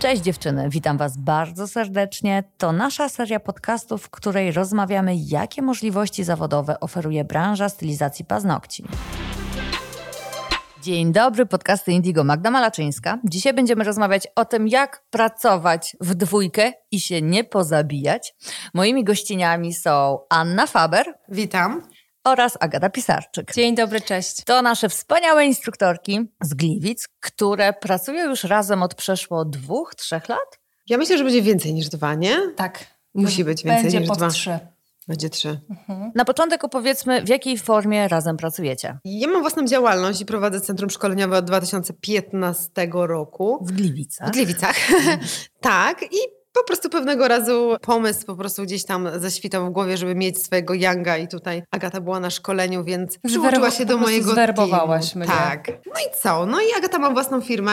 Cześć dziewczyny, witam Was bardzo serdecznie. To nasza seria podcastów, w której rozmawiamy, jakie możliwości zawodowe oferuje branża stylizacji paznokci. Dzień dobry, podcasty Indigo Magda Malaczyńska. Dzisiaj będziemy rozmawiać o tym, jak pracować w dwójkę i się nie pozabijać. Moimi gościniami są Anna Faber. Witam oraz Agata Pisarczyk. Dzień dobry, cześć. To nasze wspaniałe instruktorki z Gliwic, które pracują już razem od przeszło dwóch, trzech lat. Ja myślę, że będzie więcej niż dwa, nie? Tak. Musi być więcej będzie niż pod dwa. trzy. Będzie trzy. Mhm. Na początek opowiedzmy, w jakiej formie razem pracujecie. Ja mam własną działalność i prowadzę Centrum Szkoleniowe od 2015 roku. W Gliwicach. W Gliwicach. tak. I po prostu pewnego razu pomysł po prostu gdzieś tam zaświtał w głowie, żeby mieć swojego Yanga i tutaj Agata była na szkoleniu, więc przyłączyła się do mojego zwerbowałaś teamu. mnie. Tak. No i co? No i Agata ma własną firmę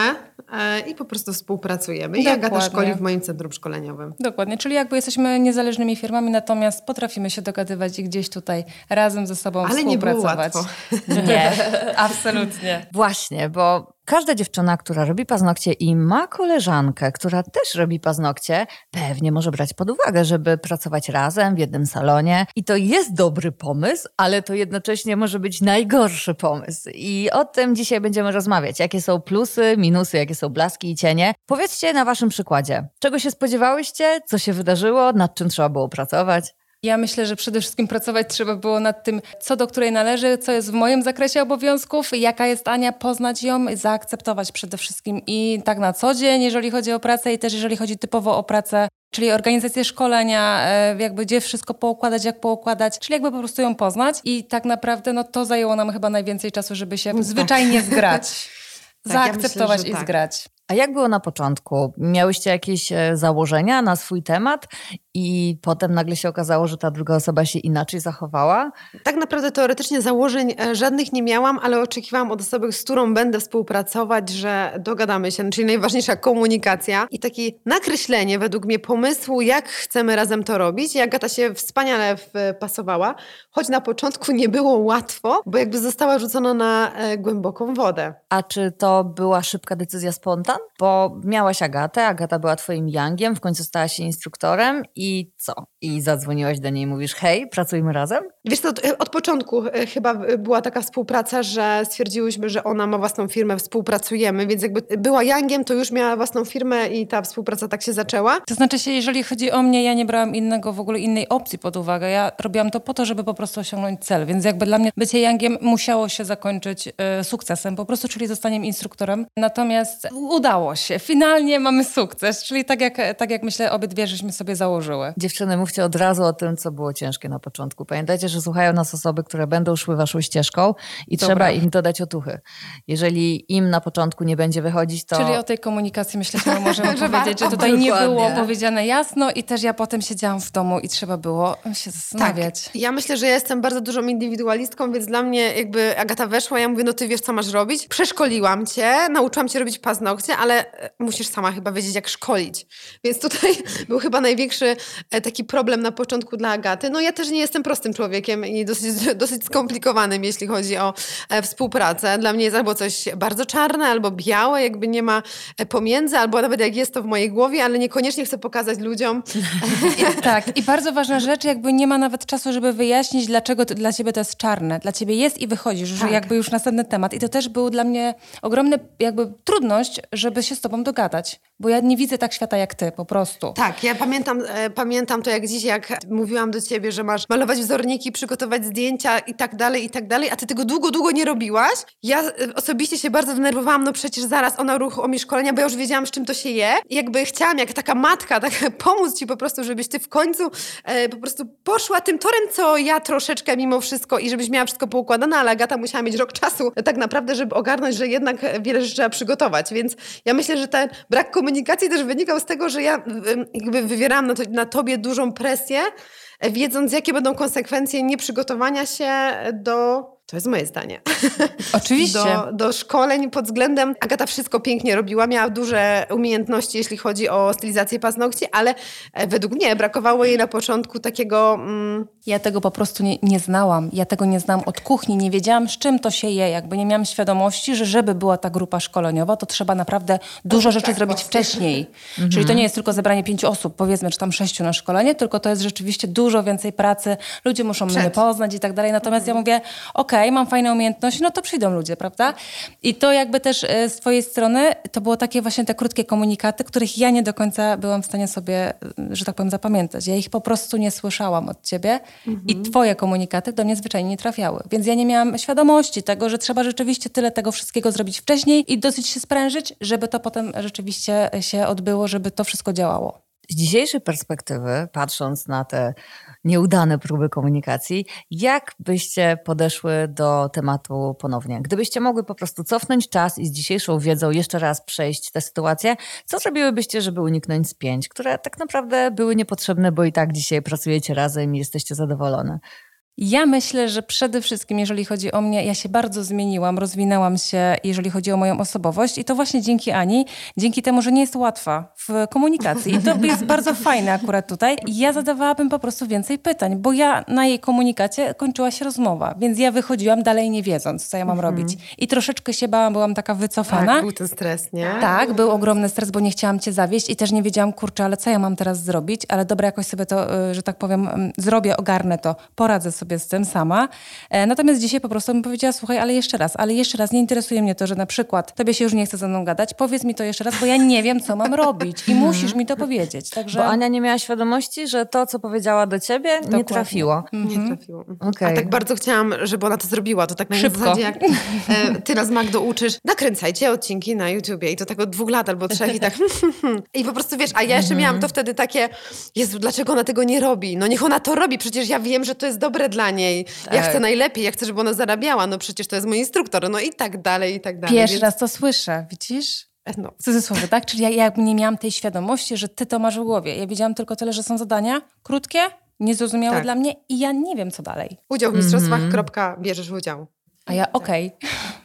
e, i po prostu współpracujemy. I Dokładnie. Agata szkoli w moim centrum szkoleniowym. Dokładnie, czyli jakby jesteśmy niezależnymi firmami, natomiast potrafimy się dogadywać i gdzieś tutaj razem ze sobą Ale nie było współpracować. łatwo. Nie. Absolutnie. Właśnie, bo każda dziewczyna, która robi paznokcie i ma koleżankę, która też robi paznokcie, pewnie może brać pod uwagę, żeby pracować razem w jednym salonie. I to jest dobry pomysł, ale to jednocześnie może być najgorszy pomysł. I o tym dzisiaj będziemy rozmawiać. Jakie są plusy, minusy, jakie są blaski i cienie. Powiedzcie na waszym przykładzie, czego się spodziewałyście, co się wydarzyło, nad czym trzeba było pracować. Ja myślę, że przede wszystkim pracować trzeba było nad tym, co do której należy, co jest w moim zakresie obowiązków, jaka jest Ania, poznać ją, zaakceptować przede wszystkim i tak na co dzień, jeżeli chodzi o pracę i też jeżeli chodzi typowo o pracę Czyli organizację szkolenia, e, jakby gdzie wszystko poukładać, jak poukładać, czyli jakby po prostu ją poznać i tak naprawdę no to zajęło nam chyba najwięcej czasu, żeby się Tak. zwyczajnie zgrać. Tak, ja Zaakceptować myślę, że i tak. zgrać. A jak było na początku? Miałyście jakieś e, założenia na swój temat i potem nagle się okazało, że ta druga osoba się inaczej zachowała? Tak naprawdę teoretycznie założeń e, żadnych nie miałam, ale oczekiwałam od osoby, z którą będę współpracować, że dogadamy się, czyli najważniejsza komunikacja i takie nakreślenie według mnie pomysłu, jak chcemy razem to robić. I Agata się wspaniale wpasowała, choć na początku nie było łatwo, bo jakby została rzucona na e, głęboką wodę. A czy to była szybka decyzja spontan? Bo miałaś Agatę, Agata była twoim yangiem, w końcu stała się instruktorem i co? I zadzwoniłaś do niej i mówisz, hej, pracujmy razem? Wiesz co, e, od początku e, chyba e, była taka współpraca, że stwierdziłyśmy, że ona ma własną firmę, współpracujemy, więc jakby była Yangiem, to już miała własną firmę i ta współpraca tak się zaczęła. To znaczy się, jeżeli chodzi o mnie, ja nie brałam innego, w ogóle innej opcji pod uwagę. Ja robiłam to po to, żeby po prostu osiągnąć cel, więc jakby dla mnie bycie Youngiem musiało się zakończyć e, sukcesem, po prostu, czyli zostaniem instruktorem. Natomiast udało się. Finalnie mamy sukces, czyli tak jak, tak jak myślę, obydwie żeśmy sobie założyły. Dziewczyny, mówcie od razu o tym, co było ciężkie na początku. Pamiętajcie, że słuchają nas osoby, które będą szły waszą ścieżką i Dobra. trzeba im dodać otuchy. Jeżeli im na początku nie będzie wychodzić, to... Czyli o tej komunikacji myślę, że możemy Że powiedzieć, że tutaj nie było powiedziane jasno i też ja potem siedziałam w domu i trzeba było się zastanawiać. Tak. Ja myślę, że ja jestem bardzo dużą indywidualistką, więc dla mnie jakby Agata weszła, ja mówię, no ty wiesz, co masz robić. Przeszkoliłam cię, nauczyłam cię robić paznokcie, ale e, musisz sama chyba wiedzieć, jak szkolić. Więc tutaj był chyba największy e, taki problem na początku dla Agaty. No ja też nie jestem prostym człowiekiem i dosyć, dosyć skomplikowanym, jeśli chodzi o e, współpracę. Dla mnie jest albo coś bardzo czarne, albo białe, jakby nie ma e, pomiędzy, albo nawet jak jest to w mojej głowie, ale niekoniecznie chcę pokazać ludziom, Tak, i bardzo ważna rzecz, jakby nie ma nawet czasu, żeby wyjaśnić, dlaczego to, dla ciebie to jest czarne. Dla ciebie jest i wychodzisz, że Tak. jakby już następny temat. I to też był dla mnie ogromny jakby trudność, żeby się z tobą dogadać. Bo ja nie widzę tak świata jak ty, po prostu. Tak, ja pamiętam, e, pamiętam to jak dziś, jak mówiłam do ciebie, że masz malować wzorniki, przygotować zdjęcia i tak dalej, i tak dalej, a ty tego długo, długo nie robiłaś. Ja e, osobiście się bardzo denerwowałam, no przecież zaraz ona uruchomi szkolenia, bo ja już wiedziałam, z czym to się je. I jakby chciałam, jak taka matka, tak pomóc ci po prostu, żebyś ty w końcu e, po prostu poszła tym torem, co ja troszeczkę mimo wszystko i żebyś miała wszystko poukładane, ale Agata musiała mieć rok czasu e, tak naprawdę, żeby ogarnąć, że jednak wiele rzeczy trzeba przygotować. Więc ja myślę, że ten brak komunikacji też wynikał z tego, że ja jakby wywierałam na, to, na tobie dużą presję, e, wiedząc, jakie będą konsekwencje nieprzygotowania się do To jest moje zdanie. Oczywiście. Do, do szkoleń pod względem. Agata wszystko pięknie robiła, miała duże umiejętności, jeśli chodzi o stylizację paznokci, ale e, według mnie brakowało jej na początku takiego. Mm... Ja tego po prostu nie, nie znałam. Ja tego nie znałam od kuchni. Nie wiedziałam, z czym to się je. Jakby nie miałam świadomości, że żeby była ta grupa szkoleniowa, to trzeba naprawdę dużo rzeczy tak, zrobić właśnie. wcześniej. Czyli to nie jest tylko zebranie pięciu osób, powiedzmy, czy tam sześciu na szkolenie, tylko to jest rzeczywiście dużo więcej pracy. Ludzie muszą mnie Przed. poznać i tak dalej. Natomiast ja mówię, okej, mam fajne umiejętności, no to przyjdą ludzie, prawda? I to jakby też e, z twojej strony, to było takie właśnie te krótkie komunikaty, których ja nie do końca byłam w stanie sobie, e, że tak powiem, zapamiętać. Ja ich po prostu nie słyszałam od ciebie i twoje komunikaty do mnie zwyczajnie nie trafiały. Więc ja nie miałam świadomości tego, że trzeba rzeczywiście tyle tego wszystkiego zrobić wcześniej i dosyć się sprężyć, żeby to potem rzeczywiście się odbyło, żeby to wszystko działało. Z dzisiejszej perspektywy, patrząc na te nieudane próby komunikacji, jak byście podeszły do tematu ponownie? Gdybyście mogły po prostu cofnąć czas i z dzisiejszą wiedzą jeszcze raz przejść tę sytuację, co zrobiłybyście, żeby uniknąć spięć, które tak naprawdę były niepotrzebne, bo i tak dzisiaj pracujecie razem i jesteście zadowolone? Ja myślę, że przede wszystkim, jeżeli chodzi o mnie, ja się bardzo zmieniłam, rozwinęłam się, jeżeli chodzi o moją osobowość i to właśnie dzięki Ani, dzięki temu, że nie jest łatwa w komunikacji i to jest bardzo fajne akurat tutaj. Ja zadawałabym po prostu więcej pytań, bo ja na jej komunikacie kończyła się rozmowa, więc ja wychodziłam dalej nie wiedząc, co ja mam robić. I troszeczkę się bałam, byłam taka wycofana. Tak, był ten stres, nie? Tak, był ogromny stres, bo nie chciałam cię zawieść i też nie wiedziałam, kurczę, ale co ja mam teraz zrobić? Ale dobra, jakoś sobie to, y, że tak powiem, mm, zrobię, ogarnę to, poradzę sobie z tym sama. E, Natomiast dzisiaj po prostu bym powiedziała, słuchaj, ale jeszcze raz, ale jeszcze raz, nie interesuje mnie to, że na przykład tobie się już nie chce ze mną gadać, powiedz mi to jeszcze raz, bo ja nie wiem, co mam robić i musisz mi to powiedzieć. Także... Bo Ania nie miała świadomości, że to, co powiedziała do ciebie, nie Dokładnie. trafiło. Nie trafiło. Okej. A tak bardzo chciałam, żeby ona to zrobiła. To tak na Szybko. zasadzie, jak e, ty nas, Magdo, uczysz, nakręcajcie odcinki na YouTubie i to tak od dwóch lat albo trzech i tak i po prostu wiesz, a ja jeszcze miałam to wtedy takie, Jezu, dlaczego ona tego nie robi? No niech ona to robi, przecież ja wiem, że to jest dobre dla niej. Ja Tak. chcę najlepiej, ja chcę, żeby ona zarabiała, no przecież to jest mój instruktor, no i tak dalej, i tak dalej. Pierwszy Więc- raz to słyszę, widzisz? No. W cudzysłowie, tak? Czyli ja jakby nie miałam tej świadomości, że ty to masz w głowie. Ja wiedziałam tylko tyle, że są zadania krótkie, niezrozumiałe Tak. dla mnie i ja nie wiem, co dalej. Udział w mistrzostwach, kropka, bierzesz udział. A ja, okej.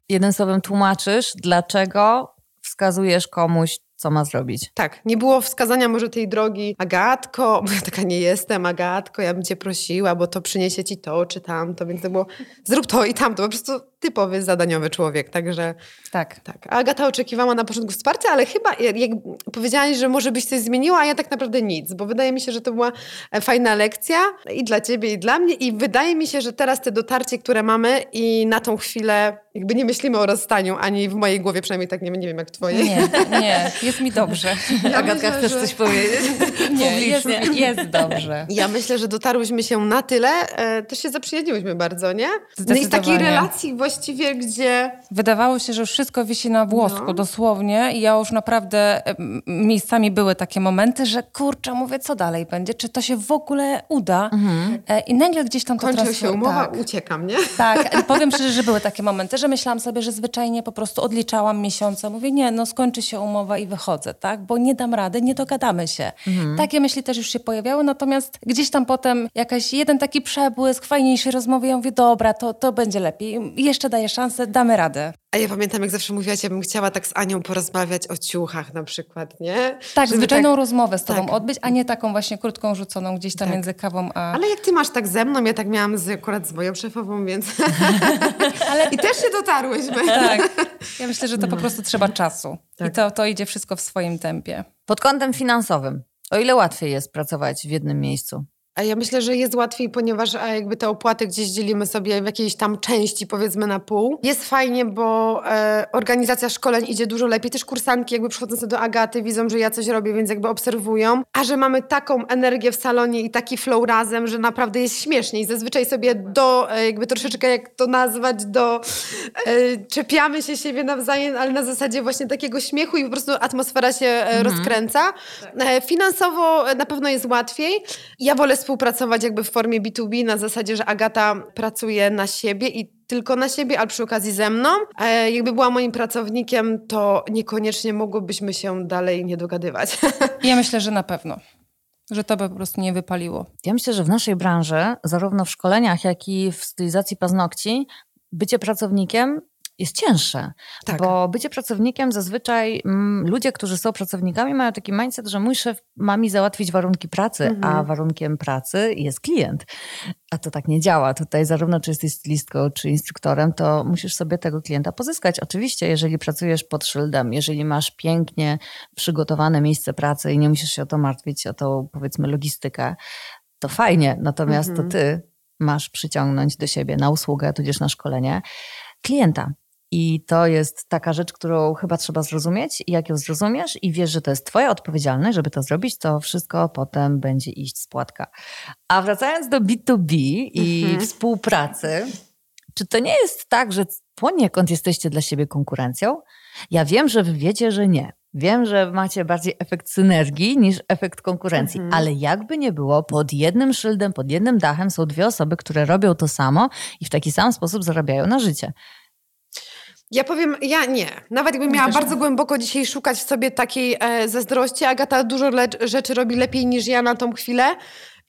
Jednym słowem tłumaczysz, dlaczego wskazujesz komuś, co ma zrobić. Tak, nie było wskazania może tej drogi Agatko, bo ja taka nie jestem, Agatko, ja bym cię prosiła, bo to przyniesie ci to czy tamto, więc to było zrób to i tamto, po prostu typowy zadaniowy człowiek, także Tak. tak. A Agata oczekiwała na początku wsparcia, ale chyba jak powiedziałaś, że może byś coś zmieniła, a ja tak naprawdę nic, bo wydaje mi się, że to była e, fajna lekcja i dla ciebie i dla mnie i wydaje mi się, że teraz te dotarcie, które mamy i na tą chwilę jakby nie myślimy o rozstaniu, ani w mojej głowie, przynajmniej tak nie, nie wiem jak w twojej. Nie, nie, jest mi dobrze. Ja Agatka, myślę, chcesz że- coś powiedzieć? Nie, jest, jest dobrze. Ja myślę, że dotarłyśmy się na tyle, e, też się zaprzyjaźniłyśmy bardzo, nie? No i z takiej relacji właściwie, gdzie Wydawało się, że już wszystko wisi na włosku, No. dosłownie. I ja już naprawdę em, miejscami były takie momenty, że kurczę, mówię, co dalej będzie? Czy to się w ogóle uda? E, I nagle gdzieś tam to transfer- się umowa, tak. uciekam, nie? Tak, powiem szczerze, że były takie momenty, że myślałam sobie, że zwyczajnie po prostu odliczałam miesiące. Mówię, nie, no skończy się umowa i wychodzę, tak? Bo nie dam rady, nie dogadamy się. Takie myśli też już się pojawiały, natomiast gdzieś tam potem jakaś jeden taki przebłysk, fajniejszej rozmowy, ja mówię, dobra, to, to będzie lepiej. Jeszcze daję szansę, damy radę. A ja pamiętam, jak zawsze mówiłaś, ja bym chciała tak z Anią porozmawiać o ciuchach na przykład, nie? Tak, Żeby zwyczajną tak- rozmowę z tobą tak. odbyć, a nie taką właśnie krótką, rzuconą gdzieś tam Tak. między kawą a... Ale jak ty masz tak ze mną, ja tak miałam z, akurat z moją szefową, więc... I też się dotarłyśmy. Tak. Ja myślę, że to po prostu trzeba czasu. I Tak. to, to idzie wszystko w swoim tempie. Pod kątem finansowym, o ile łatwiej jest pracować w jednym miejscu? A ja myślę, że jest łatwiej, ponieważ jakby te opłaty gdzieś dzielimy sobie w jakiejś tam części, powiedzmy na pół. Jest fajnie, bo e, organizacja szkoleń idzie dużo lepiej. Też kursantki jakby przychodzące do Agaty widzą, że ja coś robię, więc jakby obserwują. A że mamy taką energię w salonie i taki flow razem, że naprawdę jest śmiesznie i zazwyczaj sobie do, e, jakby troszeczkę jak to nazwać, do e, czepiamy się siebie nawzajem, ale na zasadzie właśnie takiego śmiechu i po prostu atmosfera się e, rozkręca. E, Finansowo e, na pewno jest łatwiej. Ja wolę współpracować jakby w formie B2B na zasadzie, że Agata pracuje na siebie i tylko na siebie, ale przy okazji ze mną. E, jakby była moim pracownikiem, to niekoniecznie mogłybyśmy się dalej nie dogadywać. Ja myślę, że na pewno. Że to by po prostu nie wypaliło. Ja myślę, że w naszej branży, zarówno w szkoleniach, jak i w stylizacji paznokci, bycie pracownikiem jest cięższe. Tak. Bo bycie pracownikiem zazwyczaj mm, ludzie, którzy są pracownikami, mają taki mindset, że mój szef ma mi załatwić warunki pracy, mhm. a warunkiem pracy jest klient. A to tak nie działa. Tutaj zarówno czy jesteś stylistką, czy instruktorem, to musisz sobie tego klienta pozyskać. Oczywiście, jeżeli pracujesz pod szyldem, jeżeli masz pięknie przygotowane miejsce pracy i nie musisz się o to martwić, o tą powiedzmy logistykę, to fajnie. Natomiast mhm. to ty masz przyciągnąć do siebie na usługę, tudzież na szkolenie klienta. I to jest taka rzecz, którą chyba trzeba zrozumieć. I jak ją zrozumiesz i wiesz, że to jest Twoja odpowiedzialność, żeby to zrobić, to wszystko potem będzie iść z płatka. A wracając do B2B i mhm. współpracy, czy to nie jest tak, że poniekąd jesteście dla siebie konkurencją? Ja wiem, że wy wiecie, że nie. Wiem, że macie bardziej efekt synergii niż efekt konkurencji, mhm. ale jakby nie było, pod jednym szyldem, pod jednym dachem są dwie osoby, które robią to samo i w taki sam sposób zarabiają na życie. Ja powiem, ja nie. Nawet jakbym miała bardzo głęboko dzisiaj szukać w sobie takiej e, zazdrości, Agata dużo rzeczy robi lepiej niż ja na tą chwilę.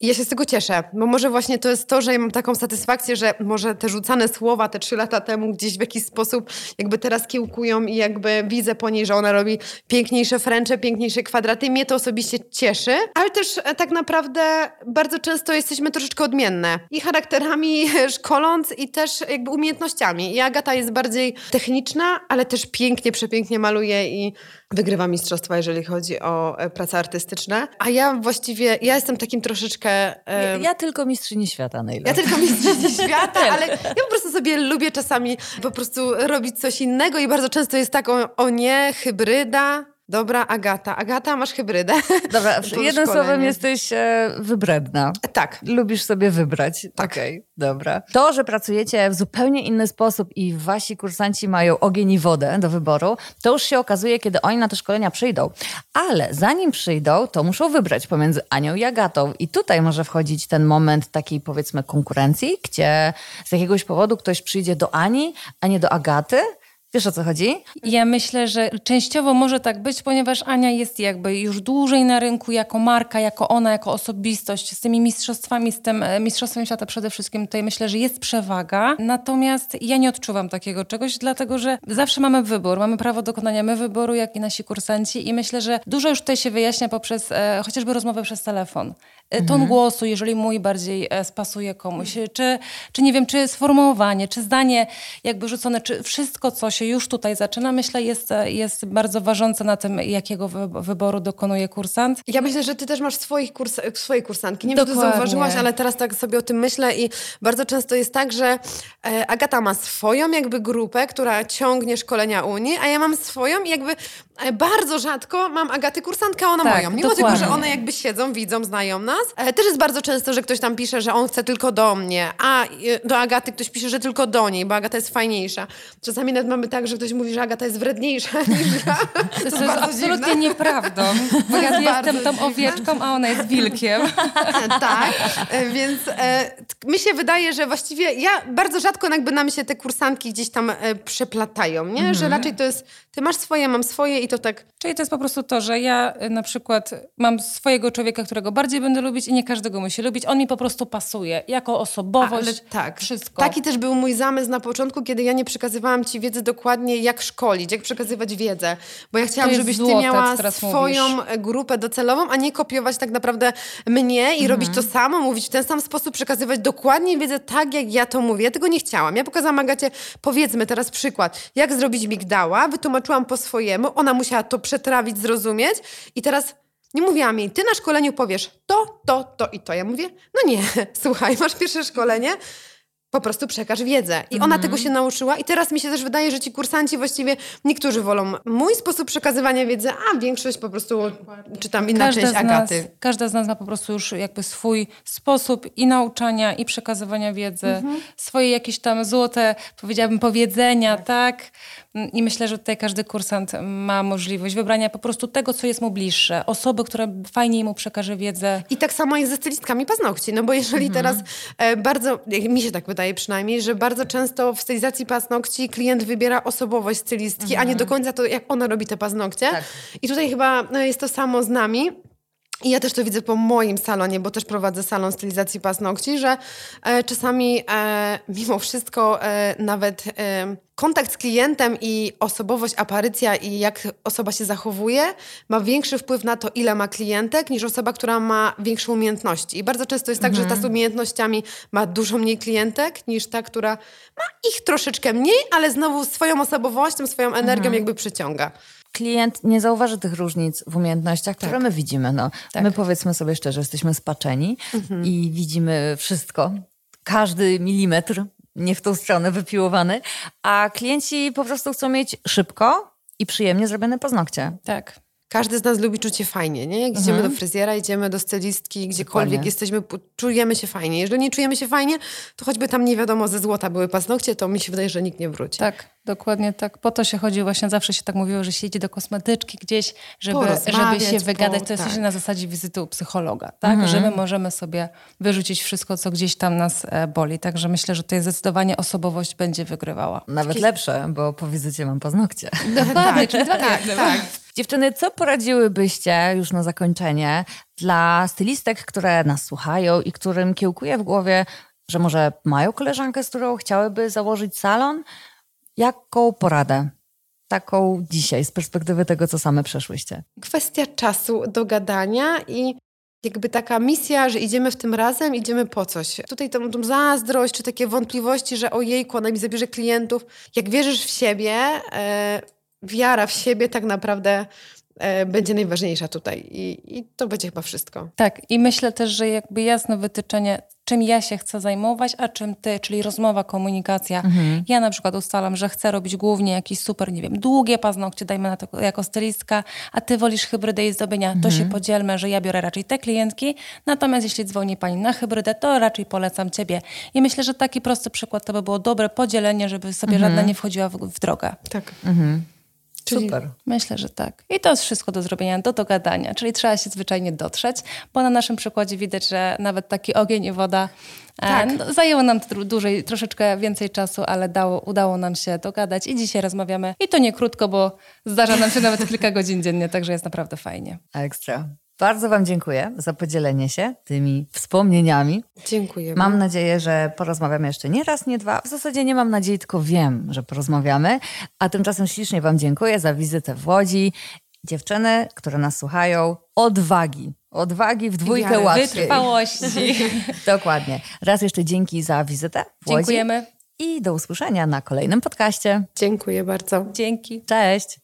Ja się z tego cieszę, bo może właśnie to jest to, że ja mam taką satysfakcję, że może te rzucane słowa te trzy lata temu gdzieś w jakiś sposób jakby teraz kiełkują i jakby widzę po niej, że ona robi piękniejsze fręcze, piękniejsze kwadraty. Mnie to osobiście cieszy, ale też e, tak naprawdę bardzo często jesteśmy troszeczkę odmienne. I charakterami szkoląc i też jakby umiejętnościami. I Agata jest bardziej techniczna, ale też pięknie, przepięknie maluje i wygrywa mistrzostwa, jeżeli chodzi o e, prace artystyczne. A ja właściwie, ja jestem takim troszeczkę... Ja, ja tylko mistrzyni świata najlepiej. Ja tylko mistrzyni świata, ale ja po prostu sobie lubię czasami po prostu robić coś innego i bardzo często jest tak, o, o nie, hybryda, Dobra, Agata. Agata, masz hybrydę. Dobra, jednym słowem jesteś e, wybredna. Tak. Lubisz sobie wybrać. Tak. Okej, okay, dobra. To, że pracujecie w zupełnie inny sposób i wasi kursanci mają ogień i wodę do wyboru, to już się okazuje, kiedy oni na te szkolenia przyjdą. Ale zanim przyjdą, to muszą wybrać pomiędzy Anią i Agatą. I tutaj może wchodzić ten moment takiej powiedzmy konkurencji, gdzie z jakiegoś powodu ktoś przyjdzie do Ani, a nie do Agaty Wiesz o co chodzi? Ja myślę, że częściowo może tak być, ponieważ Ania jest jakby już dłużej na rynku jako marka, jako ona, jako osobistość, z tymi mistrzostwami, z tym e, mistrzostwem świata przede wszystkim tutaj myślę, że jest przewaga. Natomiast ja nie odczuwam takiego czegoś, dlatego że zawsze mamy wybór, mamy prawo dokonania my wyboru, jak i nasi kursanci i myślę, że dużo już tutaj się wyjaśnia poprzez e, chociażby rozmowę przez telefon. E, ton mhm. głosu, jeżeli mój bardziej e, spasuje komuś, czy, czy nie wiem, czy sformułowanie, czy zdanie jakby rzucone, czy wszystko, co się już tutaj zaczyna, myślę, jest, e, jest bardzo ważące na tym, jakiego wyboru dokonuje kursant. Ja myślę, że ty też masz swoich kurs, swoje kursantki. Nie wiem, czy zauważyłaś, ale teraz tak sobie o tym myślę i bardzo często jest tak, że Agata ma swoją jakby grupę, która ciągnie szkolenia Unii, a ja mam swoją i jakby bardzo rzadko mam Agaty kursantkę, ona tak, moją. Mimo dokładnie. tego, że one jakby siedzą, widzą, znają nas. E, też jest bardzo często, że ktoś tam pisze, że on chce tylko do mnie, a e, do Agaty ktoś pisze, że tylko do niej, bo Agata jest fajniejsza. Czasami nawet mamy tak, że ktoś mówi, że Agata jest wredniejsza niż ja. To, to jest, absolutnie dziwne. nieprawdą, bo ja jestem tą owieczką, a ona jest wilkiem. tak, e, więc e, mi się wydaje, że właściwie ja bardzo rzadko jakby nam się te kursantki gdzieś tam e, przeplatają, nie? Mhm. Że raczej to jest, ty masz swoje, mam swoje i to tak... Czyli to jest po prostu to, że ja na przykład mam swojego człowieka, którego bardziej będę lubić i nie każdego musi lubić. On mi po prostu pasuje jako osobowość, Ale tak, wszystko. Taki też był mój zamysł na początku, kiedy ja nie przekazywałam ci wiedzy dokładnie, jak szkolić, jak przekazywać wiedzę. Bo ja chciałam, żebyś ty miała swoją mówisz. grupę docelową, a nie kopiować tak naprawdę mnie i mhm. robić to samo, mówić w ten sam sposób, przekazywać dokładnie wiedzę tak, jak ja to mówię. Ja tego nie chciałam. Ja pokazałam Agacie, powiedzmy teraz przykład, jak zrobić migdała, wytłumaczyłam po swojemu, ona musiała to przetrawić, zrozumieć i teraz nie mówiłam jej, ty na szkoleniu powiesz to, to, to i to. Ja mówię, no nie, słuchaj, masz pierwsze szkolenie, po prostu przekaż wiedzę. I ona mm tego się nauczyła i teraz mi się też wydaje, że ci kursanci właściwie, niektórzy wolą mój sposób przekazywania wiedzy, a większość po prostu, czy tam inna każda część Agaty. Nas, każda z nas ma po prostu już jakby swój sposób i nauczania, i przekazywania wiedzy, mm -hmm. swoje jakieś tam złote, powiedziałabym, powiedzenia, tak? tak? I myślę, że tutaj każdy kursant ma możliwość wybrania po prostu tego, co jest mu bliższe. Osoby, która fajniej mu przekaże wiedzę. I tak samo jest ze stylistkami paznokci, no bo jeżeli mhm. teraz e, bardzo, mi się tak wydaje przynajmniej, że bardzo często w stylizacji paznokci klient wybiera osobowość stylistki, mhm. a nie mhm. do końca to, jak ona robi te paznokcie. Tak. I tutaj chyba no, jest to samo z nami. I ja też to widzę po moim salonie, bo też prowadzę salon stylizacji paznokci, że e, czasami e, mimo wszystko e, nawet e, kontakt z klientem i osobowość, aparycja i jak osoba się zachowuje ma większy wpływ na to, ile ma klientek, niż osoba, która ma większe umiejętności. I bardzo często jest tak, że ta z umiejętnościami ma dużo mniej klientek niż ta, która ma ich troszeczkę mniej, ale znowu swoją osobowością, swoją energią jakby przyciąga. Klient nie zauważy tych różnic w umiejętnościach, które my widzimy. No, My powiedzmy sobie szczerze, jesteśmy spaczeni i widzimy wszystko, każdy milimetr, nie w tą stronę wypiłowany, a klienci po prostu chcą mieć szybko i przyjemnie zrobione paznokcie. Tak. Każdy z nas lubi czuć się fajnie, nie? Jak idziemy do fryzjera, idziemy do stylistki, gdziekolwiek Dokładnie. jesteśmy, czujemy się fajnie. Jeżeli nie czujemy się fajnie, to choćby tam nie wiadomo ze złota były paznokcie, to mi się wydaje, że nikt nie wróci. Tak, dokładnie tak. Po to się chodzi właśnie, zawsze się tak mówiło, że się idzie do kosmetyczki gdzieś, żeby, żeby się wygadać. po- To jest tak. na zasadzie wizyty u psychologa, tak? Że my możemy sobie wyrzucić wszystko, co gdzieś tam nas e, boli. Także myślę, że tutaj zdecydowanie osobowość będzie wygrywała. Nawet lepsze, bo po wizycie mam paznokcie. Dokładnie, czyli dwa tak, jedne. tak. Dziewczyny, co poradziłybyście już na zakończenie dla stylistek, które nas słuchają i którym kiełkuje w głowie, że może mają koleżankę, z którą chciałyby założyć salon? Jaką poradę? Taką dzisiaj, z perspektywy tego, co same przeszłyście. Kwestia czasu do gadania i jakby taka misja, że idziemy w tym razem, idziemy po coś. Tutaj tą, tą zazdrość, czy takie wątpliwości, że ojejku, ona mi zabierze klientów. Jak wierzysz w siebie, e, wiara w siebie tak naprawdę e, będzie najważniejsza tutaj. I, I to będzie chyba wszystko. Tak, i myślę też, że jakby jasne wytyczenie, czym ja się chcę zajmować, a czym ty, czyli rozmowa, komunikacja. Ja na przykład ustalam, że chcę robić głównie jakieś super, nie wiem, długie paznokcie, dajmy na to jako stylistka, a ty wolisz hybrydę i zdobienia, to się podzielmy, że ja biorę raczej te klientki, natomiast jeśli dzwoni pani na hybrydę, to raczej polecam ciebie. I myślę, że taki prosty przykład to by było dobre podzielenie, żeby sobie żadna nie wchodziła w, w drogę. Tak. Czyli Super. Myślę, że tak. I to jest wszystko do zrobienia, do dogadania, czyli trzeba się zwyczajnie dotrzeć, bo na naszym przykładzie widać, że nawet taki ogień i woda e, Tak. no, zajęło nam dłużej, troszeczkę więcej czasu, ale dało, udało nam się dogadać i dzisiaj rozmawiamy. I to nie krótko, bo zdarza nam się nawet kilka godzin dziennie, także jest naprawdę fajnie. Ekstra. Bardzo Wam dziękuję za podzielenie się tymi wspomnieniami. Dziękuję. Mam nadzieję, że porozmawiamy jeszcze nie raz, nie dwa. W zasadzie nie mam nadziei, tylko wiem, że porozmawiamy. A tymczasem ślicznie Wam dziękuję za wizytę w Łodzi. Dziewczyny, które nas słuchają, odwagi. Odwagi w dwójkę Wiary, łatwiej. Wytrwałości. Dokładnie. Raz jeszcze dzięki za wizytę w Łodzi. Dziękujemy. I do usłyszenia na kolejnym podcaście. Dziękuję bardzo. Dzięki. Cześć!